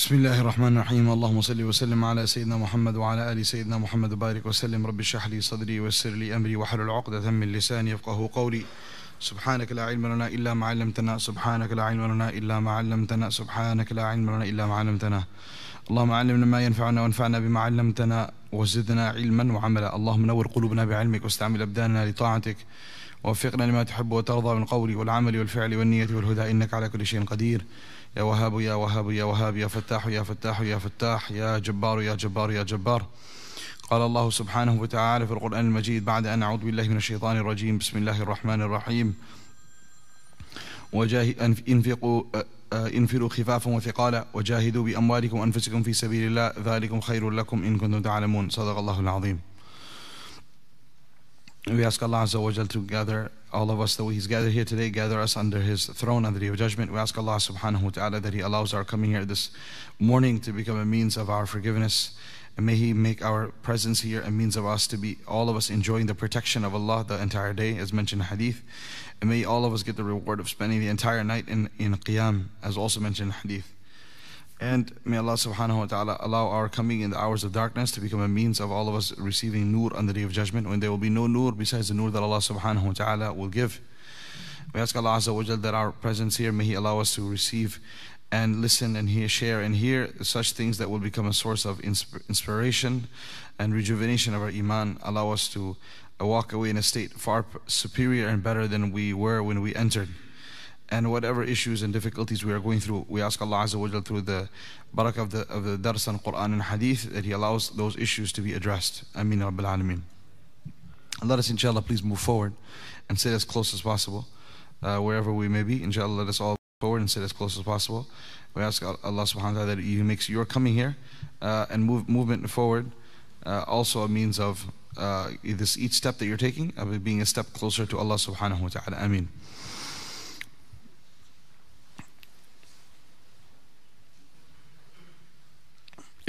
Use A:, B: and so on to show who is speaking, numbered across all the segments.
A: بسم الله الرحمن الرحيم اللهم صل وسلم على سيدنا محمد وعلى ال سيدنا محمد وبارك وسلم رب اشرح لي صدري ويسر لي امري واحلل عقدة من لساني يفقه قولي سبحانك لا علم لنا الا ما علمتنا سبحانك لا علم لنا الا ما علمتنا سبحانك لا علم لنا الا ما علمتنا اللهم علمنا ما ينفعنا وانفعنا بما علمتنا وزدنا علما وعملا اللهم نور قلوبنا بعلمك واستعمل ابداننا لطاعتك ووفقنا لما تحب وترضى من القول والعمل والفعل والنية والهدى إنك على كل شيء قدير يا وهاب يا وهاب يا وهاب يا فتاح يا فتاح يا فتاح يا جبار يا جبار يا جبار. قال الله سبحانه وتعالى في القرآن المجيد بعد أن أعوذ بالله من الشيطان الرجيم. بسم الله الرحمن الرحيم. وجاه انفقوا انفروا خفافا وثقالا وجاهدوا بأموالكم وأنفسكم في سبيل الله. ذلكم خير لكم إن كنتم تعلمون. صدق الله العظيم. We ask Allah Azza wa Jal to gather all of us that He's gathered here today, gather us under His throne on the day of judgment. We ask Allah subhanahu wa ta'ala that He allows our coming here this morning to become a means of our forgiveness. And may He make our presence here a means of us to be, all of us enjoying the protection of Allah the entire day, as mentioned in Hadith. And may all of us get the reward of spending the entire night in, in Qiyam, as also mentioned in Hadith. And may Allah subhanahu wa ta'ala allow our coming in the hours of darkness to become a means of all of us receiving nur on the day of judgment when there will be no nur besides the nur that Allah subhanahu wa ta'ala will give. We ask Allah Azza wa Jal that our presence here may He allow us to receive and listen and hear, share and hear such things that will become a source of inspiration and rejuvenation of our iman. Allow us to walk away in a state far superior and better than we were when we entered and whatever issues and difficulties we are going through, we ask Allah Azza wa Jal through the barakah of the, of the Quran and Hadith that He allows those issues to be addressed. Ameen Rabbil Alameen. Let us, inshallah, please move forward and sit as close as possible, uh, wherever we may be. Inshallah, let us all move forward and sit as close as possible. We ask Allah subhanahu wa ta'ala that He makes your coming here uh, and move, movement forward uh, also a means of uh, this each step that you're taking, of being a step closer to Allah subhanahu wa ta'ala. Ameen.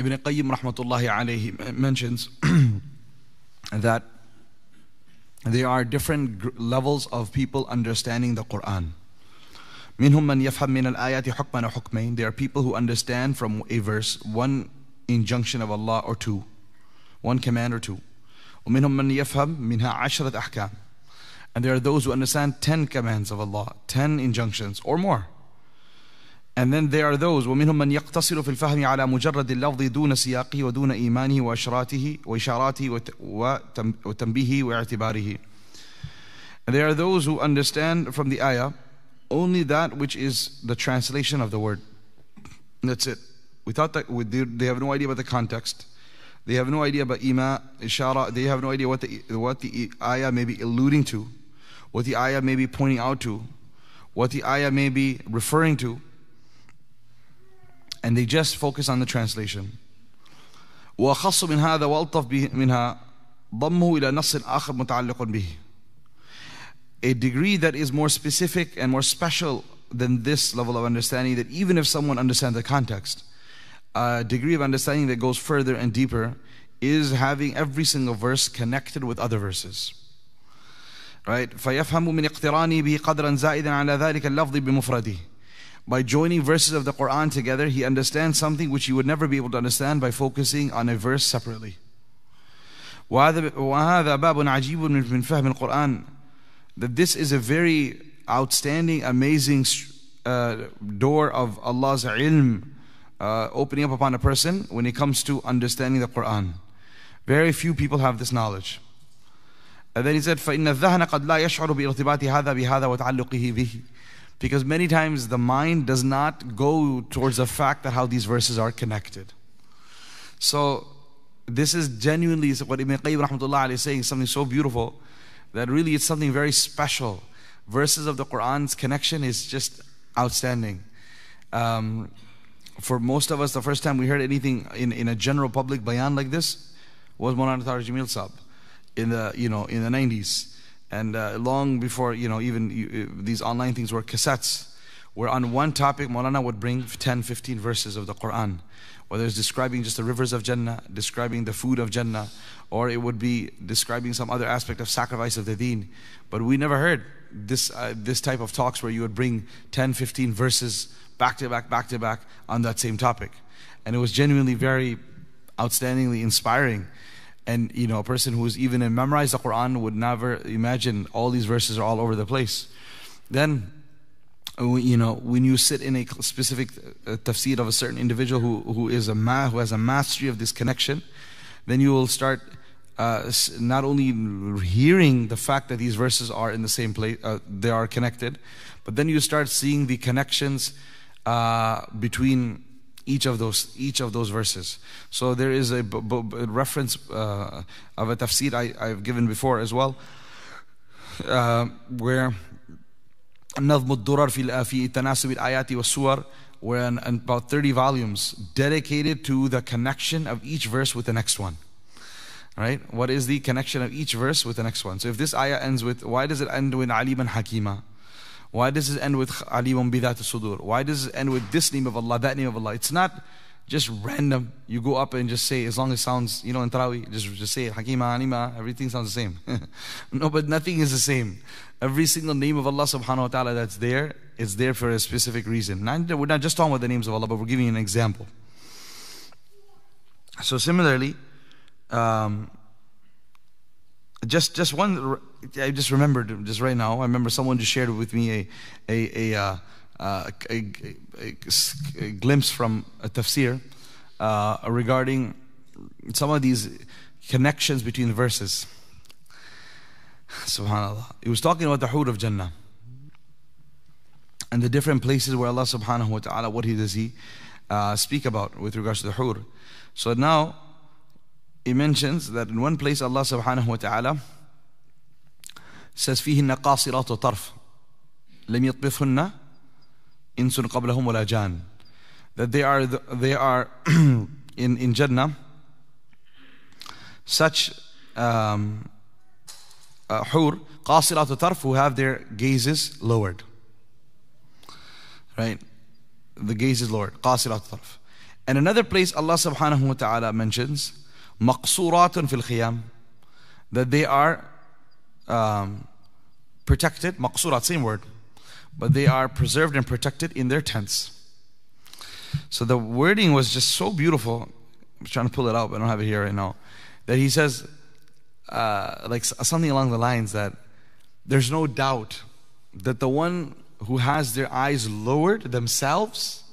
A: Ibn Qayyim rahmatullahi alayhi mentions that there are different levels of people understanding the Quran. منهم من يفهم من الآيات حكما وحكمين. There are people who understand from a verse one injunction of Allah or two, one command or two. ومنهم من يفهم منها عشرة أحكام. And there are those who understand ten commands of Allah, ten injunctions or more. And then there are those ومنهم من يقتصر في الفهم على مجرد اللفظ دون سياقه ودون إيمانه وإشراته وإشاراته وتنبيهه واعتباره. And there are those who understand from the ayah only that which is the translation of the word. That's it. We thought that they have no idea about the context. They have no idea about ima, ishara. They have no idea what the, what the ayah may be alluding to, what the ayah may be pointing out to, what the ayah may be referring to and they just focus on the translation وأخص من هذا وألطف منها ضمه إلى نص آخر متعلق به a degree that is more specific and more special than this level of understanding that even if someone understands the context a degree of understanding that goes further and deeper is having every single verse connected with other verses right فيفهم من اقترانه به قدرا زائدا على ذلك اللفظ بمفرده by joining verses of the Quran together, he understands something which he would never be able to understand by focusing on a verse separately. وهذا باب عجيب من فهم القرآن that this is a very outstanding, amazing uh, door of Allah's ilm uh, opening up upon a person when it comes to understanding the Quran. Very few people have this knowledge. And then he said, فإن الذهن قد لا يشعر بارتباط هذا بهذا وتعلقه به because many times the mind does not go towards the fact that how these verses are connected. So this is genuinely what Ibn Qayyim rahmatullah is saying, something so beautiful that really it's something very special. Verses of the Quran's connection is just outstanding. Um, for most of us, the first time we heard anything in, in a general public bayan like this was Maulana Tariq Jamil Sab in the you know in the 90s. And uh, long before, you know, even you, these online things were cassettes, where on one topic, Maulana would bring 10, 15 verses of the Quran. Whether it's describing just the rivers of Jannah, describing the food of Jannah, or it would be describing some other aspect of sacrifice of the deen. But we never heard this, uh, this type of talks where you would bring 10, 15 verses back to back, back to back on that same topic. and it was genuinely very outstandingly inspiring. And you know, a person who's even in memorized the Quran would never imagine all these verses are all over the place. Then, you know, when you sit in a specific uh, tafsir of a certain individual who, who is a ma- who has a mastery of this connection, then you will start uh, not only hearing the fact that these verses are in the same place, uh, they are connected, but then you start seeing the connections uh, between each of those each of those verses. So there is a, b- b- reference uh, of a tafsir I, have given before as well, uh, where نظم الدرر في في تناسب الآيات والسور where in, in about 30 volumes dedicated to the connection of each verse with the next one. Right? What is the connection of each verse with the next one? So if this ayah ends with, why does it end with Aliman Hakima? Why does it end with Alimun Bidat Sudur? Why does it end with this name of Allah, that name of Allah? It's not just random. You go up and just say, as long as it sounds, you know, in Taraweeh, just, just say Hakima, Anima, everything sounds the same. no, but nothing is the same. Every single name of Allah subhanahu wa ta'ala that's there is there for a specific reason. Not, we're not just talking about the names of Allah, but we're giving an example. So similarly, um, just just one I just remembered just right now. I remember someone just shared with me a a a, uh, uh, a, a, a, glimpse from a tafsir uh, regarding some of these connections between verses. Subhanallah. He was talking about the hur of Jannah and the different places where Allah Subhanahu wa Taala what He does He uh, speak about with regards to the hur. So now he mentions that in one place Allah subhanahu wa ta'ala says فيهن قاصرات طرف لم يطبثهن إنس قبلهم ولا جان that they are they are in in Jannah such um, uh, hur قاصرات طرف who have their gazes lowered right the gaze is lowered قاصرات طرف and another place Allah subhanahu wa ta'ala mentions maqsuratun fil khiyam, that they are um, protected, maqsurat, same word, but they are preserved and protected in their tents. So the wording was just so beautiful. I'm trying to pull it out, but I don't have it here right now. That he says, uh, like something along the lines that there's no doubt that the one who has their eyes lowered themselves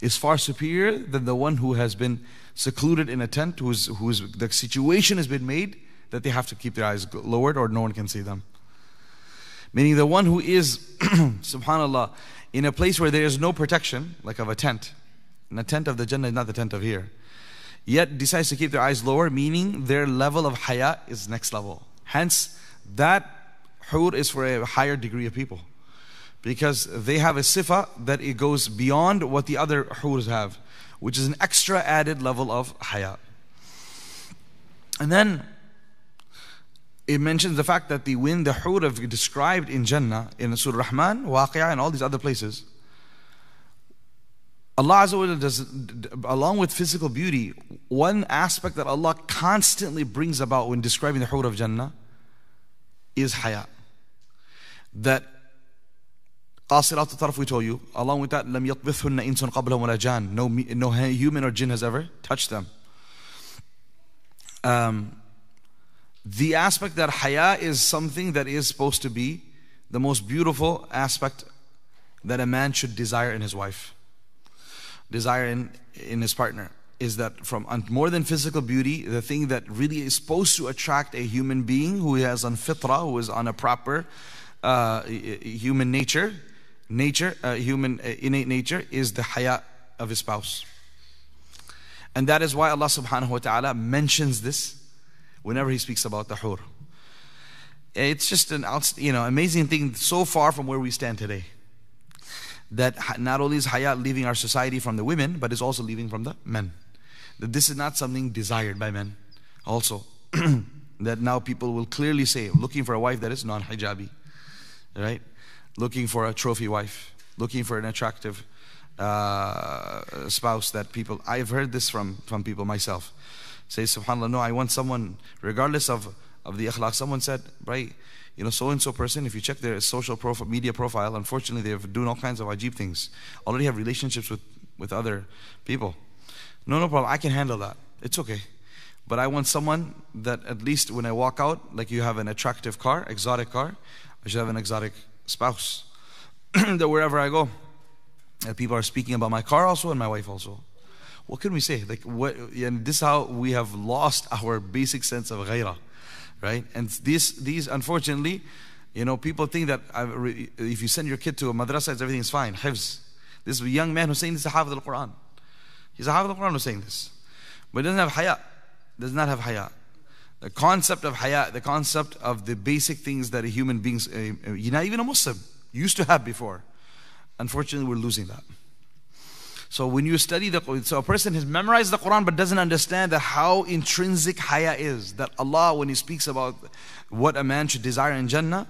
A: is far superior than the one who has been secluded in a tent whose, whose the situation has been made that they have to keep their eyes lowered or no one can see them. Meaning the one who is, subhanAllah, in a place where there is no protection, like of a tent. And a tent of the Jannah is not the tent of here. Yet decides to keep their eyes lower, meaning their level of haya is next level. Hence, that hur is for a higher degree of people. Because they have a sifa that it goes beyond what the other hurs have which is an extra added level of haya. And then it mentions the fact that the wind, the hur described in Jannah, in Surah Rahman, Waqi'ah, and all these other places, Allah Azza does, along with physical beauty, one aspect that Allah constantly brings about when describing the hur of Jannah is haya. That قاصرات الطرف we told you along with that لم يطبثهن إنس قبلهم ولا جان no, no human or jinn has ever touched them um, the aspect that haya is something that is supposed to be the most beautiful aspect that a man should desire in his wife desire in, in his partner is that from more than physical beauty, the thing that really is supposed to attract a human being who is on fitra, who is on a proper uh, human nature, nature, uh, human uh, innate nature, is the haya of his spouse. And that is why Allah subhanahu wa ta'ala mentions this whenever He speaks about the hur. It's just an you know, amazing thing so far from where we stand today. That not only is haya leaving our society from the women, but is also leaving from the men. That this is not something desired by men. Also, that now people will clearly say, looking for a wife that is non hijabi. Right? Looking for a trophy wife, looking for an attractive uh, spouse that people, I've heard this from, from people myself. Say, subhanAllah, no, I want someone, regardless of, of the akhlaq. Someone said, right, you know, so and so person, if you check their social media profile, unfortunately, they're doing all kinds of ajib things. Already have relationships with, with other people. No, no problem. I can handle that. It's okay. But I want someone that at least when I walk out, like you have an attractive car, exotic car, I should have an exotic spouse. that wherever I go, that people are speaking about my car also and my wife also. What can we say? Like what? And this is how we have lost our basic sense of ghairah, right? And this, these, unfortunately, you know, people think that if you send your kid to a madrasa, everything is fine. Hifz. This is a young man who's saying this is a Hafid al-Quran. He's a Hafid al-Quran who's saying this. But he doesn't have haya. Does not have haya. The concept of haya, the concept of the basic things that a human being, uh, you're not even a Muslim, used to have before. Unfortunately, we're losing that. So when you study the Quran, so a person has memorized the Quran but doesn't understand that how intrinsic haya is. That Allah, when He speaks about what a man should desire in Jannah,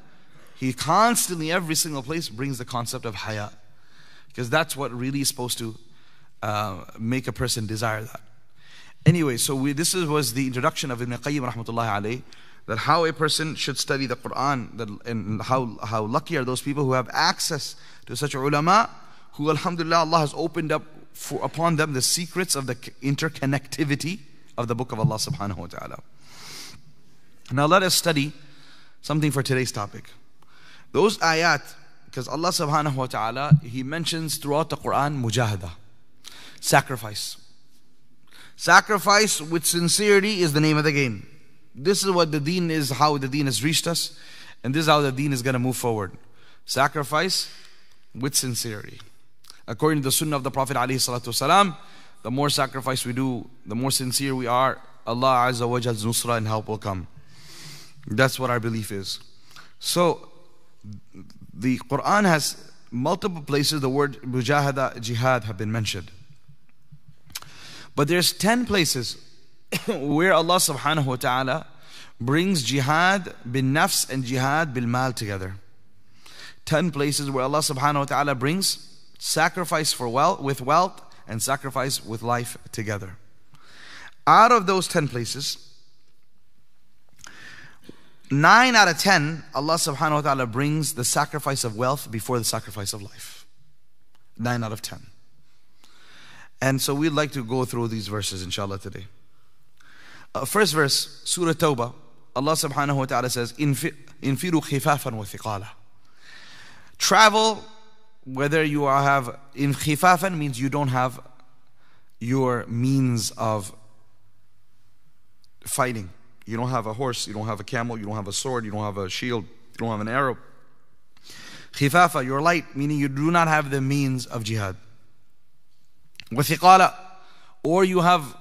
A: He constantly, every single place, brings the concept of haya. Because that's what really is supposed to uh, make a person desire that. Anyway, so we, this is, was the introduction of Ibn Qayyim rahmatullahi alayhi, that how a person should study the Quran, that, and how, how lucky are those people who have access to such ulama, who alhamdulillah Allah has opened up for, upon them the secrets of the interconnectivity of the book of Allah subhanahu wa ta'ala. Now let us study something for today's topic. Those ayat, because Allah subhanahu wa ta'ala, He mentions throughout the Quran mujahada, sacrifice. Sacrifice with sincerity is the name of the game. This is what the deen is, how the deen has reached us, and this is how the deen is going to move forward. Sacrifice with sincerity. According to the sunnah of the Prophet ﷺ, the more sacrifice we do, the more sincere we are, Allah Azza wa Jall's nusra and help will come. That's what our belief is. So, the Quran has multiple places the word mujahada, jihad have been mentioned. But there's 10 places where Allah subhanahu wa ta'ala brings jihad bin nafs and jihad bil mal together. 10 places where Allah subhanahu wa ta'ala brings sacrifice for wealth with wealth and sacrifice with life together. Out of those 10 places, 9 out of 10, Allah subhanahu wa ta'ala brings the sacrifice of wealth before the sacrifice of life. 9 out of 10. And so we'd like to go through these verses, inshallah, today. Uh, first verse, Surah Tawbah, Allah subhanahu wa ta'ala says, Infiru khifafan wa thiqala. Travel, whether you have, in khifafan means you don't have your means of fighting. You don't have a horse, you don't have a camel, you don't have a sword, you don't have a shield, you don't have an arrow. Khifafa, you're light, meaning you do not have the means of jihad. وثقالة or you have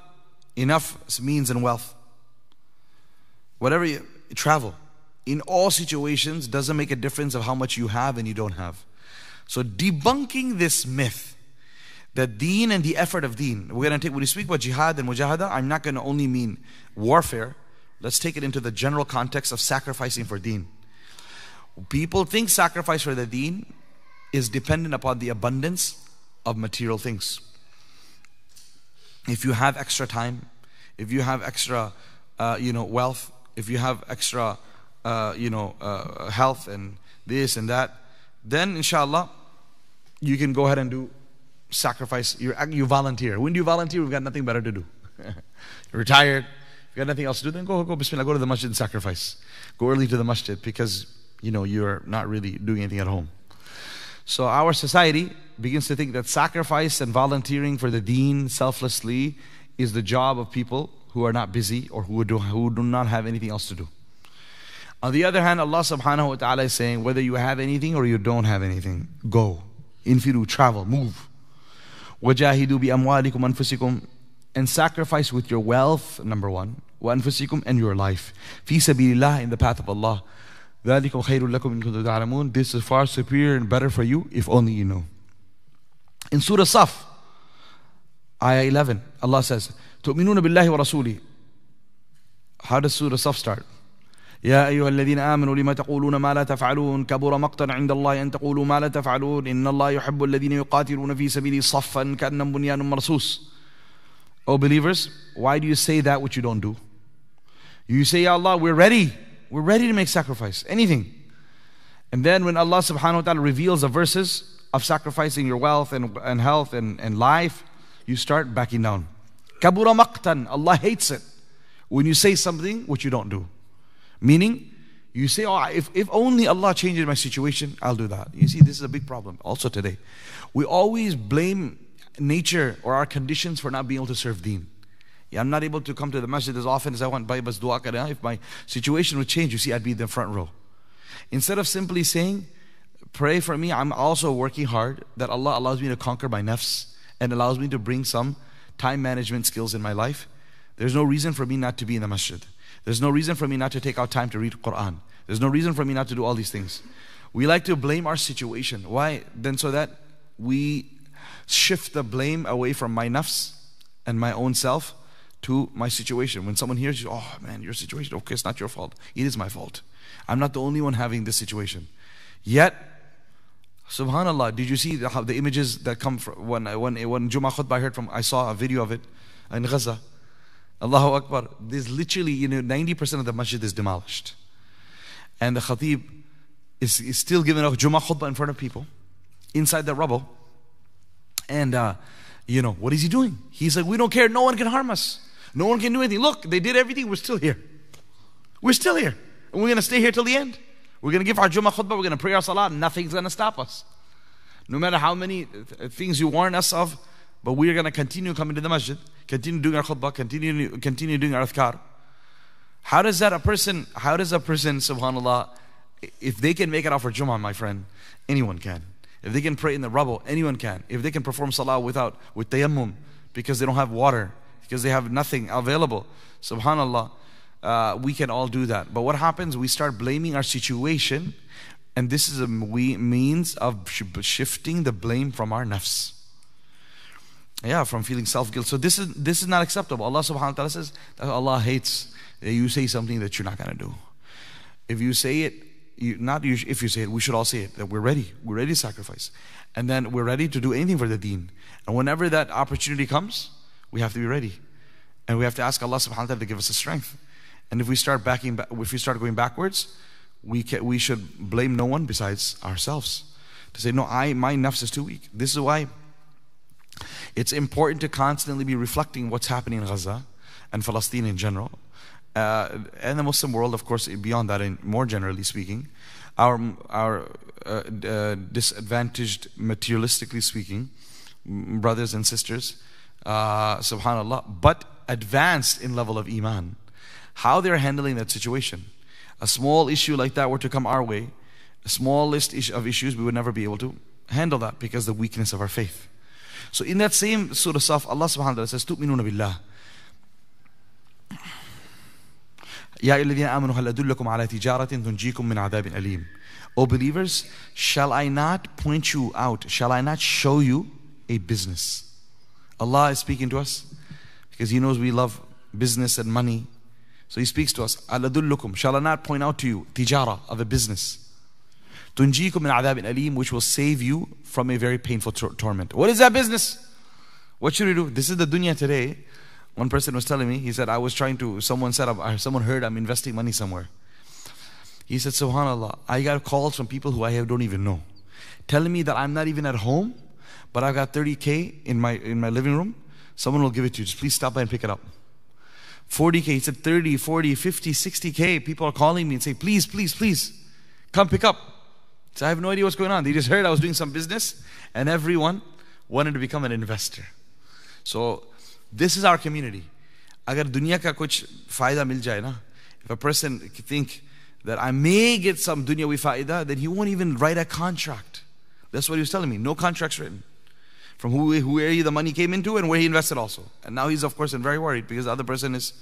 A: enough means and wealth whatever you travel in all situations doesn't make a difference of how much you have and you don't have so debunking this myth that deen and the effort of deen we're going to take when we speak about jihad and mujahada i'm not going to only mean warfare let's take it into the general context of sacrificing for deen people think sacrifice for the deen is dependent upon the abundance of material things if you have extra time, if you have extra, uh, you know, wealth, if you have extra, uh, you know, uh, health and this and that, then inshallah, you can go ahead and do sacrifice. You you volunteer. When do you volunteer? We've got nothing better to do. You're retired. If You've got nothing else to do. Then go go Bismillah. Go to the masjid and sacrifice. Go early to the masjid because you know you're not really doing anything at home. So our society begins to think that sacrifice and volunteering for the deen selflessly is the job of people who are not busy or who do, who do not have anything else to do. On the other hand, Allah subhanahu wa ta'ala is saying, whether you have anything or you don't have anything, go. Infiru, travel, move. Wajahidu bi amwalikum anfusikum. And sacrifice with your wealth, number one. Wa anfusikum and your life. Fi sabilillah, in the path of Allah. ذَلِكُمْ خَيْرٌ لَكُمْ إِن كُنتُمْ تَعْلَمُونَ This is far superior and better for you if only you know. In Surah Saf, Ayah 11, Allah says, تؤمنون بالله ورسوله How does Surah Saf start? يا أيها الذين آمنوا لما تقولون ما لا تفعلون كبر مقتا عند الله أن تقولوا ما لا تفعلون إن الله يحب الذين يقاتلون في سبيله صفا كأنهم بنيان مرصوص Oh believers, why do you say that which you don't do? You say, Ya Allah, we're ready. We're ready to make sacrifice. Anything. And then when Allah subhanahu wa ta'ala reveals the verses of sacrificing your wealth and, and health and, and life, you start backing down. Kabura maqtan. Allah hates it. When you say something which you don't do. Meaning, you say, oh, if, if only Allah changes my situation, I'll do that. You see, this is a big problem also today. We always blame nature or our conditions for not being able to serve deen. Yeah, I'm not able to come to the masjid as often as I want. Dua. If my situation would change, you see, I'd be in the front row. Instead of simply saying, pray for me, I'm also working hard that Allah allows me to conquer my nafs and allows me to bring some time management skills in my life. There's no reason for me not to be in the masjid. There's no reason for me not to take out time to read Quran. There's no reason for me not to do all these things. We like to blame our situation. Why? Then so that we shift the blame away from my nafs and my own self to my situation. When someone hears you, oh man, your situation, okay, it's not your fault. It is my fault. I'm not the only one having this situation. Yet, subhanallah, did you see the, how the images that come from when, when, when Jummah khutbah I heard from, I saw a video of it in Gaza. Allahu Akbar. There's literally, you know, 90% of the masjid is demolished. And the khatib is, is still giving a Jummah khutbah in front of people inside the rubble. And, uh, you know, what is he doing? He's like, we don't care. No one can harm us. No one can do anything. Look, they did everything. We're still here. We're still here. And we're going to stay here till the end. We're going to give our Jummah khutbah. We're going to pray our salah. Nothing's going to stop us. No matter how many uh, things you warn us of, but we are going to continue coming to the masjid, continue doing our khutbah, continue, continue doing our adhkar. How does that a person, how does a person, subhanAllah, if they can make it out for Jummah, my friend, anyone can. If they can pray in the rubble, anyone can. If they can perform salah without, with tayammum, because they don't have water, because they have nothing available, subhanAllah, uh, we can all do that. But what happens? We start blaming our situation, and this is a means of shifting the blame from our nafs. Yeah, from feeling self guilt. So this is this is not acceptable. Allah subhanahu wa ta'ala says that Allah hates that you say something that you're not gonna do. If you say it, you, not you, if you say it, we should all say it that we're ready. We're ready to sacrifice, and then we're ready to do anything for the Deen. And whenever that opportunity comes, we have to be ready, and we have to ask Allah subhanahu wa taala to give us the strength. And if we start backing, back, if we start going backwards, we can, we should blame no one besides ourselves. To say no, I my nafs is too weak. This is why it's important to constantly be reflecting what's happening in Gaza and Palestine in general. Uh, and the Muslim world, of course, beyond that, and more generally speaking, our, our uh, uh, disadvantaged, materialistically speaking, brothers and sisters, uh, subhanAllah, but advanced in level of Iman. How they're handling that situation. A small issue like that were to come our way, a small list of issues, we would never be able to handle that because of the weakness of our faith. So in that same Surah Saf, Allah subhanahu wa ta'ala says, تُؤْمِنُونَ بِاللَّهِ يا أيها الذين آمنوا هل أدلكم على تجارة تنجيكم من عذاب أليم O believers, shall I not point you out? Shall I not show you a business? Allah is speaking to us because He knows we love business and money. So He speaks to us. Shall I not point out to you tijara of a business? Tunjikum min adab alim, which will save you from a very painful tor- torment. What is that business? What should we do? This is the dunya today. One person was telling me, he said, I was trying to, someone said, someone heard I'm investing money somewhere. He said, SubhanAllah, I got calls from people who I don't even know, telling me that I'm not even at home but I've got 30K in my, in my living room. Someone will give it to you. Just please stop by and pick it up. 40K, he said 30, 40, 50, 60K. People are calling me and say, please, please, please, come pick up. So I have no idea what's going on. They just heard I was doing some business and everyone wanted to become an investor. So this is our community. Dunya ka kuch faida mil jaye na, if a person think that I may get some dunyawi faida, then he won't even write a contract. That's what he was telling me. No contracts written. From who, where the money came into and where he invested also. And now he's of course and very worried because the other person is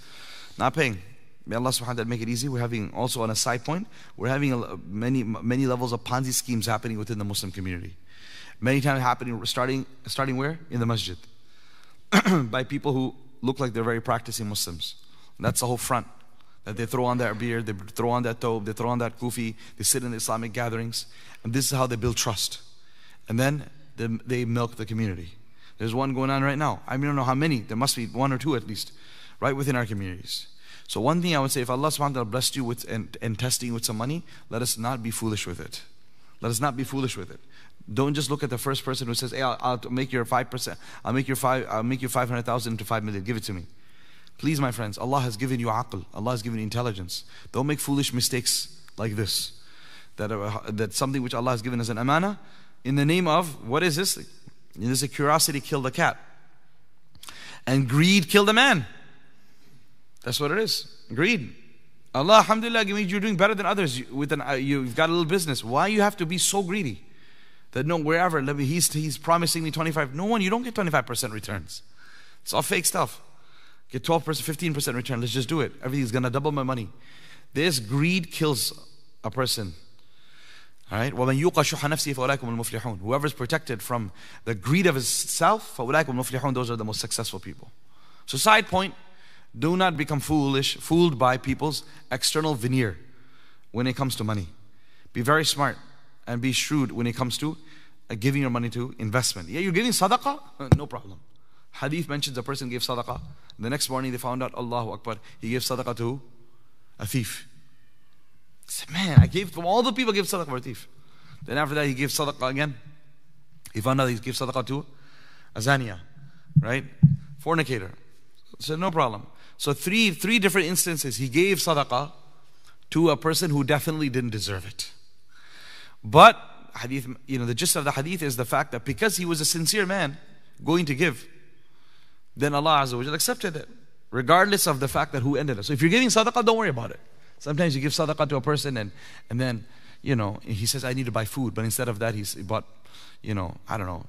A: not paying. May Allah subhanahu wa ta'ala make it easy. We're having also on a side point, we're having many many levels of Ponzi schemes happening within the Muslim community. Many times happening starting starting where? In the masjid. By people who look like they're very practicing Muslims. And that's the whole front. That they throw on their beard, they throw on that thobe, they throw on that kufi, they sit in the Islamic gatherings, and this is how they build trust. And then they, milk the community. There's one going on right now. I, don't know how many. There must be one or two at least, right within our communities. So one thing I would say, if Allah subhanahu wa ta'ala blessed you with and, and testing with some money, let us not be foolish with it. Let us not be foolish with it. Don't just look at the first person who says, "Hey, I'll, I'll make your five percent. I'll make your five. I'll make you five hundred thousand into five million. Give it to me." Please, my friends, Allah has given you aql. Allah has given you intelligence. Don't make foolish mistakes like this. That uh, that something which Allah has given as an amana, in the name of what is this? This is a curiosity killed the cat, and greed killed a man. That's what it is. Greed. Allah, alhamdulillah, you're doing better than others. With an, uh, you've got a little business. Why you have to be so greedy? That no, wherever, let me, he's, he's promising me 25. No one, you don't get 25% returns. It's all fake stuff. Get 12%, 15% return. Let's just do it. Everything's going to double my money. This greed kills a person. All right? Well then yuka shuhfawakum al Mufiaun. Whoever is protected from the greed of his self, muflihun, those are the most successful people. So side point, do not become foolish, fooled by people's external veneer when it comes to money. Be very smart and be shrewd when it comes to uh, giving your money to investment. Yeah, you're giving sadaqah? Uh, no problem. Hadith mentions a person gave sadaqah. The next morning they found out, Allahu Akbar, he gave sadaqah to a thief. Said, man, I gave from all the people, I gave sadaqah for a. Then after that, he gave sadaqah again. He found out he gave sadaqah to Azania, right? Fornicator. So no problem. So three, three different instances, he gave sadaqah to a person who definitely didn't deserve it. But hadith, you know, the gist of the hadith is the fact that because he was a sincere man going to give, then Allah Azza wa accepted it, regardless of the fact that who ended it. So if you're giving sadaqah, don't worry about it. Sometimes you give sadaqah to a person and, and then, you know, he says, I need to buy food. But instead of that, he bought, you know, I don't know,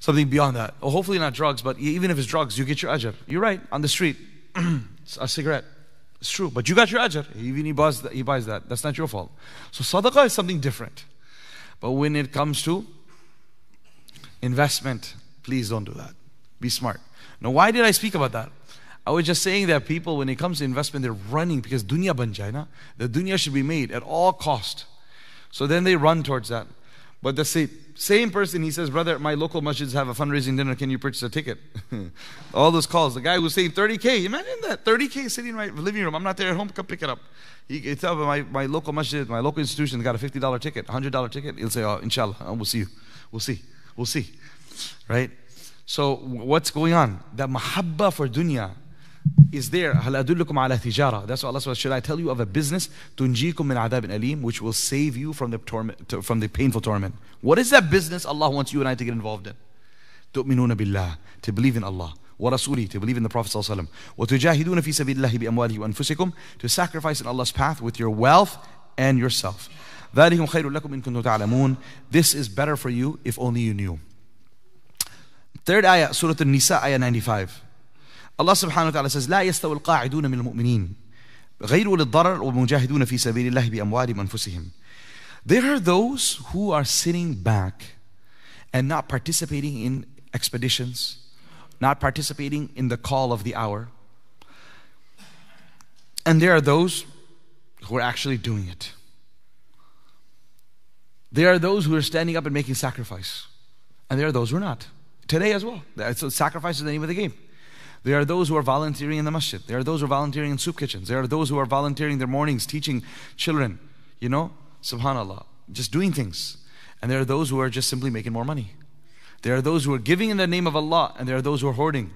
A: something beyond that. Or hopefully not drugs, but even if it's drugs, you get your ajr. You're right, on the street, a cigarette. It's true, but you got your ajr. Even he buys that, he buys that. That's not your fault. So sadaqah is something different. But when it comes to investment, please don't do that. Be smart. Now, why did I speak about that? I was just saying that people, when it comes to investment, they're running because dunya banjai, the dunya should be made at all cost. So then they run towards that. But the same, same person, he says, Brother, my local masjids have a fundraising dinner. Can you purchase a ticket? All those calls. The guy who saved 30K, imagine that 30K sitting in my living room. I'm not there at home, come pick it up. He, he tell my, my local masjid, my local institution got a $50 ticket, $100 ticket. He'll say, Oh, inshallah, uh, we'll see you. We'll see. We'll see. Right? So, what's going on? That mahabba for dunya is there. هل أدلكم على تجارة. That's what Allah says. Should I tell you of a business تنجيكم من عذاب أليم which will save you from the torment, from the painful torment. What is that business Allah wants you and I to get involved in? تؤمنون بالله to believe in Allah ورسوله to believe in the Prophet صلى الله عليه وسلم وتجاهدون في سبيل الله بأموالهم وأنفسكم to sacrifice in Allah's path with your wealth and yourself. ذلكم خير لكم إن كنتم تعلمون. This is better for you if only you knew. Third ayah, Surah An-Nisa, ayah 95. Allah subhanahu wa ta'ala says لا يستوي القاعدون من المؤمنين غير للضرر والمجاهدون في سبيل الله بأموالهم أنفسهم There are those who are sitting back and not participating in expeditions, not participating in the call of the hour. And there are those who are actually doing it. There are those who are standing up and making sacrifice. And there are those who are not. Today as well. So sacrifice is the name of the game. There are those who are volunteering in the masjid. There are those who are volunteering in soup kitchens. There are those who are volunteering their mornings, teaching children, you know, subhanAllah, just doing things. And there are those who are just simply making more money. There are those who are giving in the name of Allah, and there are those who are hoarding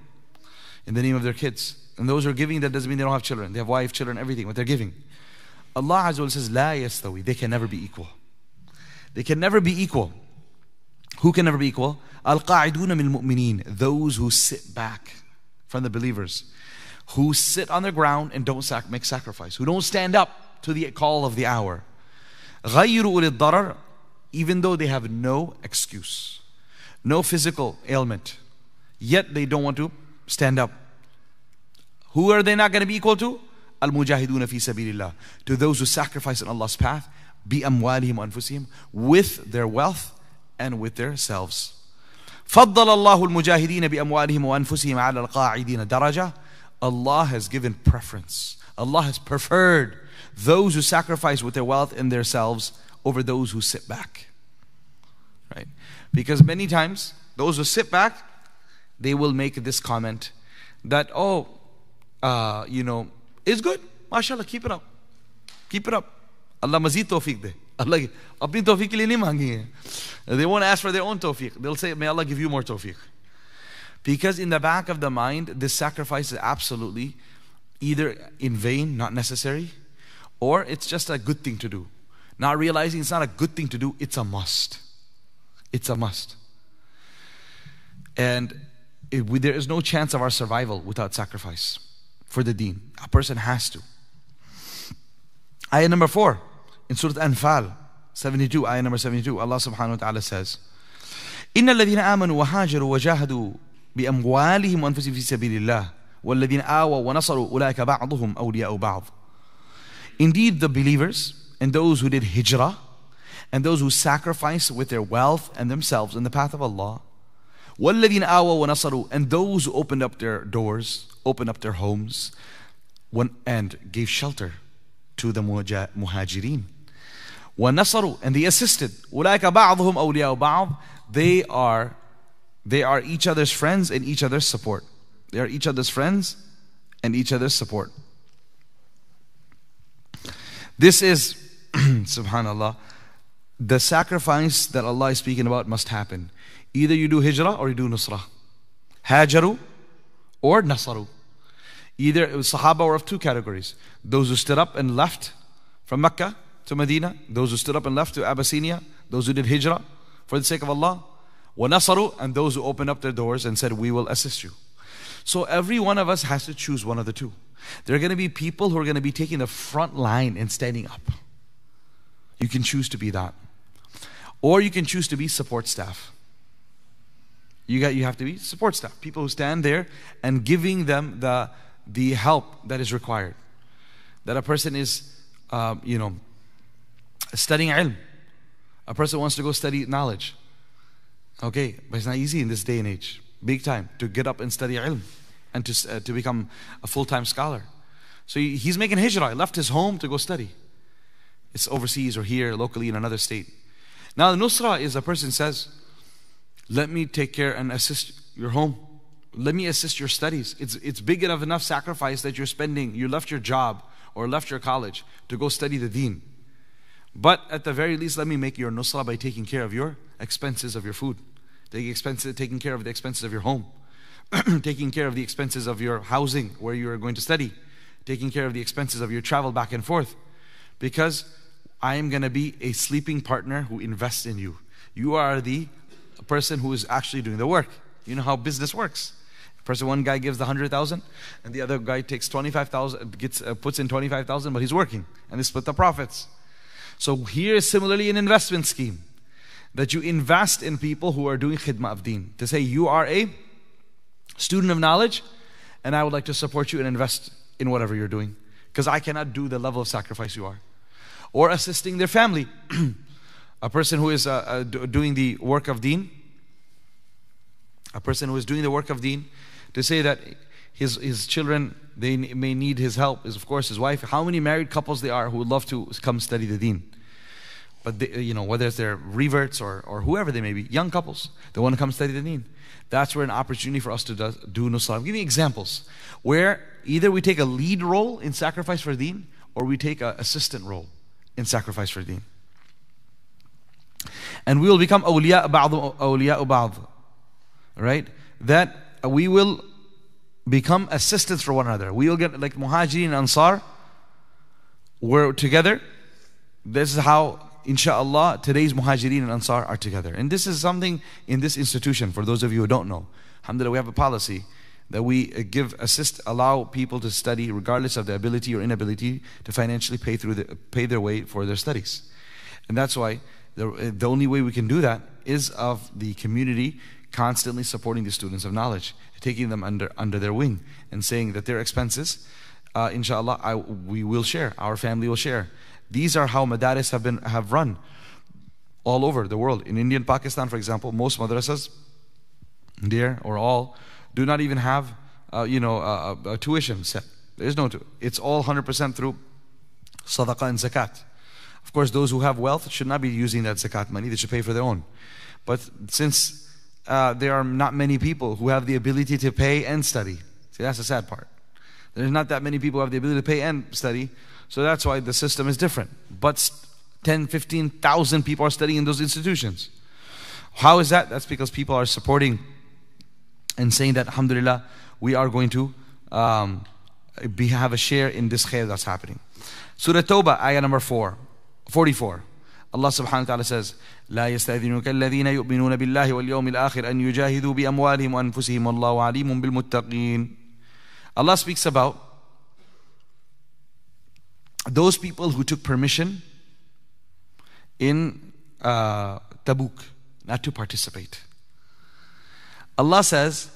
A: in the name of their kids. And those who are giving, that doesn't mean they don't have children. They have wife, children, everything, but they're giving. Allah Azza says, La yastawi. They can never be equal. They can never be equal. Who can never be equal? Al-qa'iduna min mu'mineen. Those who sit back from the believers who sit on the ground and don't sac- make sacrifice, who don't stand up to the call of the hour. Even though they have no excuse, no physical ailment, yet they don't want to stand up. Who are they not going to be equal to? Al mujahiduna fi sabilillah. To those who sacrifice in Allah's path, bi amwalihim anfusihim, with their wealth and with their selves. فضل الله المجاهدين بأموالهم وأنفسهم على القاعدين درجة Allah has given preference. Allah has preferred those who sacrifice with their wealth and themselves over those who sit back. Right? Because many times, those who sit back, they will make this comment that, oh, uh, you know, it's good. MashaAllah, keep it up. Keep it up. Allah mazid tawfiq de. Allah mangi hai. They won't ask for their own tawfiq. They'll say, may Allah give you more tawfiq. Because in the back of the mind, this sacrifice is absolutely either in vain, not necessary, or it's just a good thing to do. Not realizing it's not a good thing to do, it's a must. It's a must. And it, we, there is no chance of our survival without sacrifice for the deen. A person has to. Ayah number four in Surah Anfal 72, ayah number 72, Allah subhanahu wa ta'ala says, إن الذين آمنوا وهاجروا وجاهدوا بأموالهم وأنفسهم في سبيل الله والذين آووا ونصروا أولئك بعضهم أولياء بعض Indeed, the believers and those who did hijrah and those who sacrificed with their wealth and themselves in the path of Allah وَالَّذِينَ آوَوا وَنَصَرُوا And those who opened up their doors, opened up their homes, and gave shelter to the muhajirin. وَنَصَرُوا And they assisted. أُولَٰئِكَ بَعْضُهُمْ أَوْلِيَاءُ بَعْضٍ They are, they are each other's friends and each other's support. They are each other's friends and each other's support. This is, subhanAllah, the sacrifice that Allah is speaking about must happen. Either you do hijrah or you do nusrah. Hajaru or nasaru. Either Sahaba were of two categories. Those who stood up and left from Mecca to Medina, those who stood up and left to Abyssinia, those who did hijrah for the sake of Allah, nasaru, and those who opened up their doors and said, We will assist you. So every one of us has to choose one of the two. There are going to be people who are going to be taking the front line and standing up. You can choose to be that. Or you can choose to be support staff. You, got, you have to be support staff, people who stand there and giving them the, the help that is required. That a person is, uh, you know, studying ilm. A person wants to go study knowledge. Okay, but it's not easy in this day and age. Big time to get up and study ilm and to, uh, to become a full time scholar. So he, he's making hijrah. He left his home to go study. It's overseas or here, locally in another state. Now, the nusra is a person says, let me take care and assist your home. Let me assist your studies. It's, it's big enough enough sacrifice that you're spending. You left your job or left your college to go study the deen. But at the very least, let me make your nusra by taking care of your expenses of your food, taking, expenses, taking care of the expenses of your home, taking care of the expenses of your housing where you are going to study, taking care of the expenses of your travel back and forth. Because I am going to be a sleeping partner who invests in you. You are the person who is actually doing the work. You know how business works. Person one guy gives the hundred thousand, and the other guy takes twenty five thousand, gets uh, puts in twenty five thousand, but he's working, and they split the profits. So here is similarly an investment scheme that you invest in people who are doing khidmah of deen. To say you are a student of knowledge, and I would like to support you and invest in whatever you're doing, because I cannot do the level of sacrifice you are, or assisting their family. A person who is uh, uh, doing the work of deen, a person who is doing the work of deen, to say that his, his children, they may need his help, is of course his wife. How many married couples there are who would love to come study the deen? But they, you know, whether it's their reverts or, or whoever they may be, young couples, they want to come study the deen. That's where an opportunity for us to do, do nusra. Give me examples where either we take a lead role in sacrifice for deen or we take an assistant role in sacrifice for deen. And we will become awliya ba'd awliya ba'd. Right? That we will become assistants for one another. We will get like Muhajirin and Ansar we're together. This is how inshallah today's Muhajirin and Ansar are together. And this is something in this institution for those of you who don't know. Alhamdulillah, we have a policy that we uh, give assist allow people to study regardless of their ability or inability to financially pay through the, pay their way for their studies. And that's why the, uh, the only way we can do that is of the community constantly supporting the students of knowledge, taking them under, under their wing, and saying that their expenses, uh, inshallah, I, we will share, our family will share. These are how madaris have, been, have run all over the world. In India and Pakistan, for example, most madrasas, there or all, do not even have, uh, you know, a, a, tuition set. There is no, it's all 100% through sadaqah and zakat. Of course, those who have wealth should not be using that zakat money, they should pay for their own. But since uh, there are not many people who have the ability to pay and study, see, that's the sad part. There's not that many people who have the ability to pay and study, so that's why the system is different. But 10, 15,000 people are studying in those institutions. How is that? That's because people are supporting and saying that, Alhamdulillah, we are going to um, be, have a share in this khair that's happening. Surah Tawbah, ayah number 4, 44. Allah subhanahu wa ta'ala says, لا يستأذنك الذين يؤمنون بالله واليوم الآخر أن يجاهدوا بأموالهم وأنفسهم والله عليم بالمتقين Allah speaks about those people who took permission in uh, Tabuk not to participate. Allah says,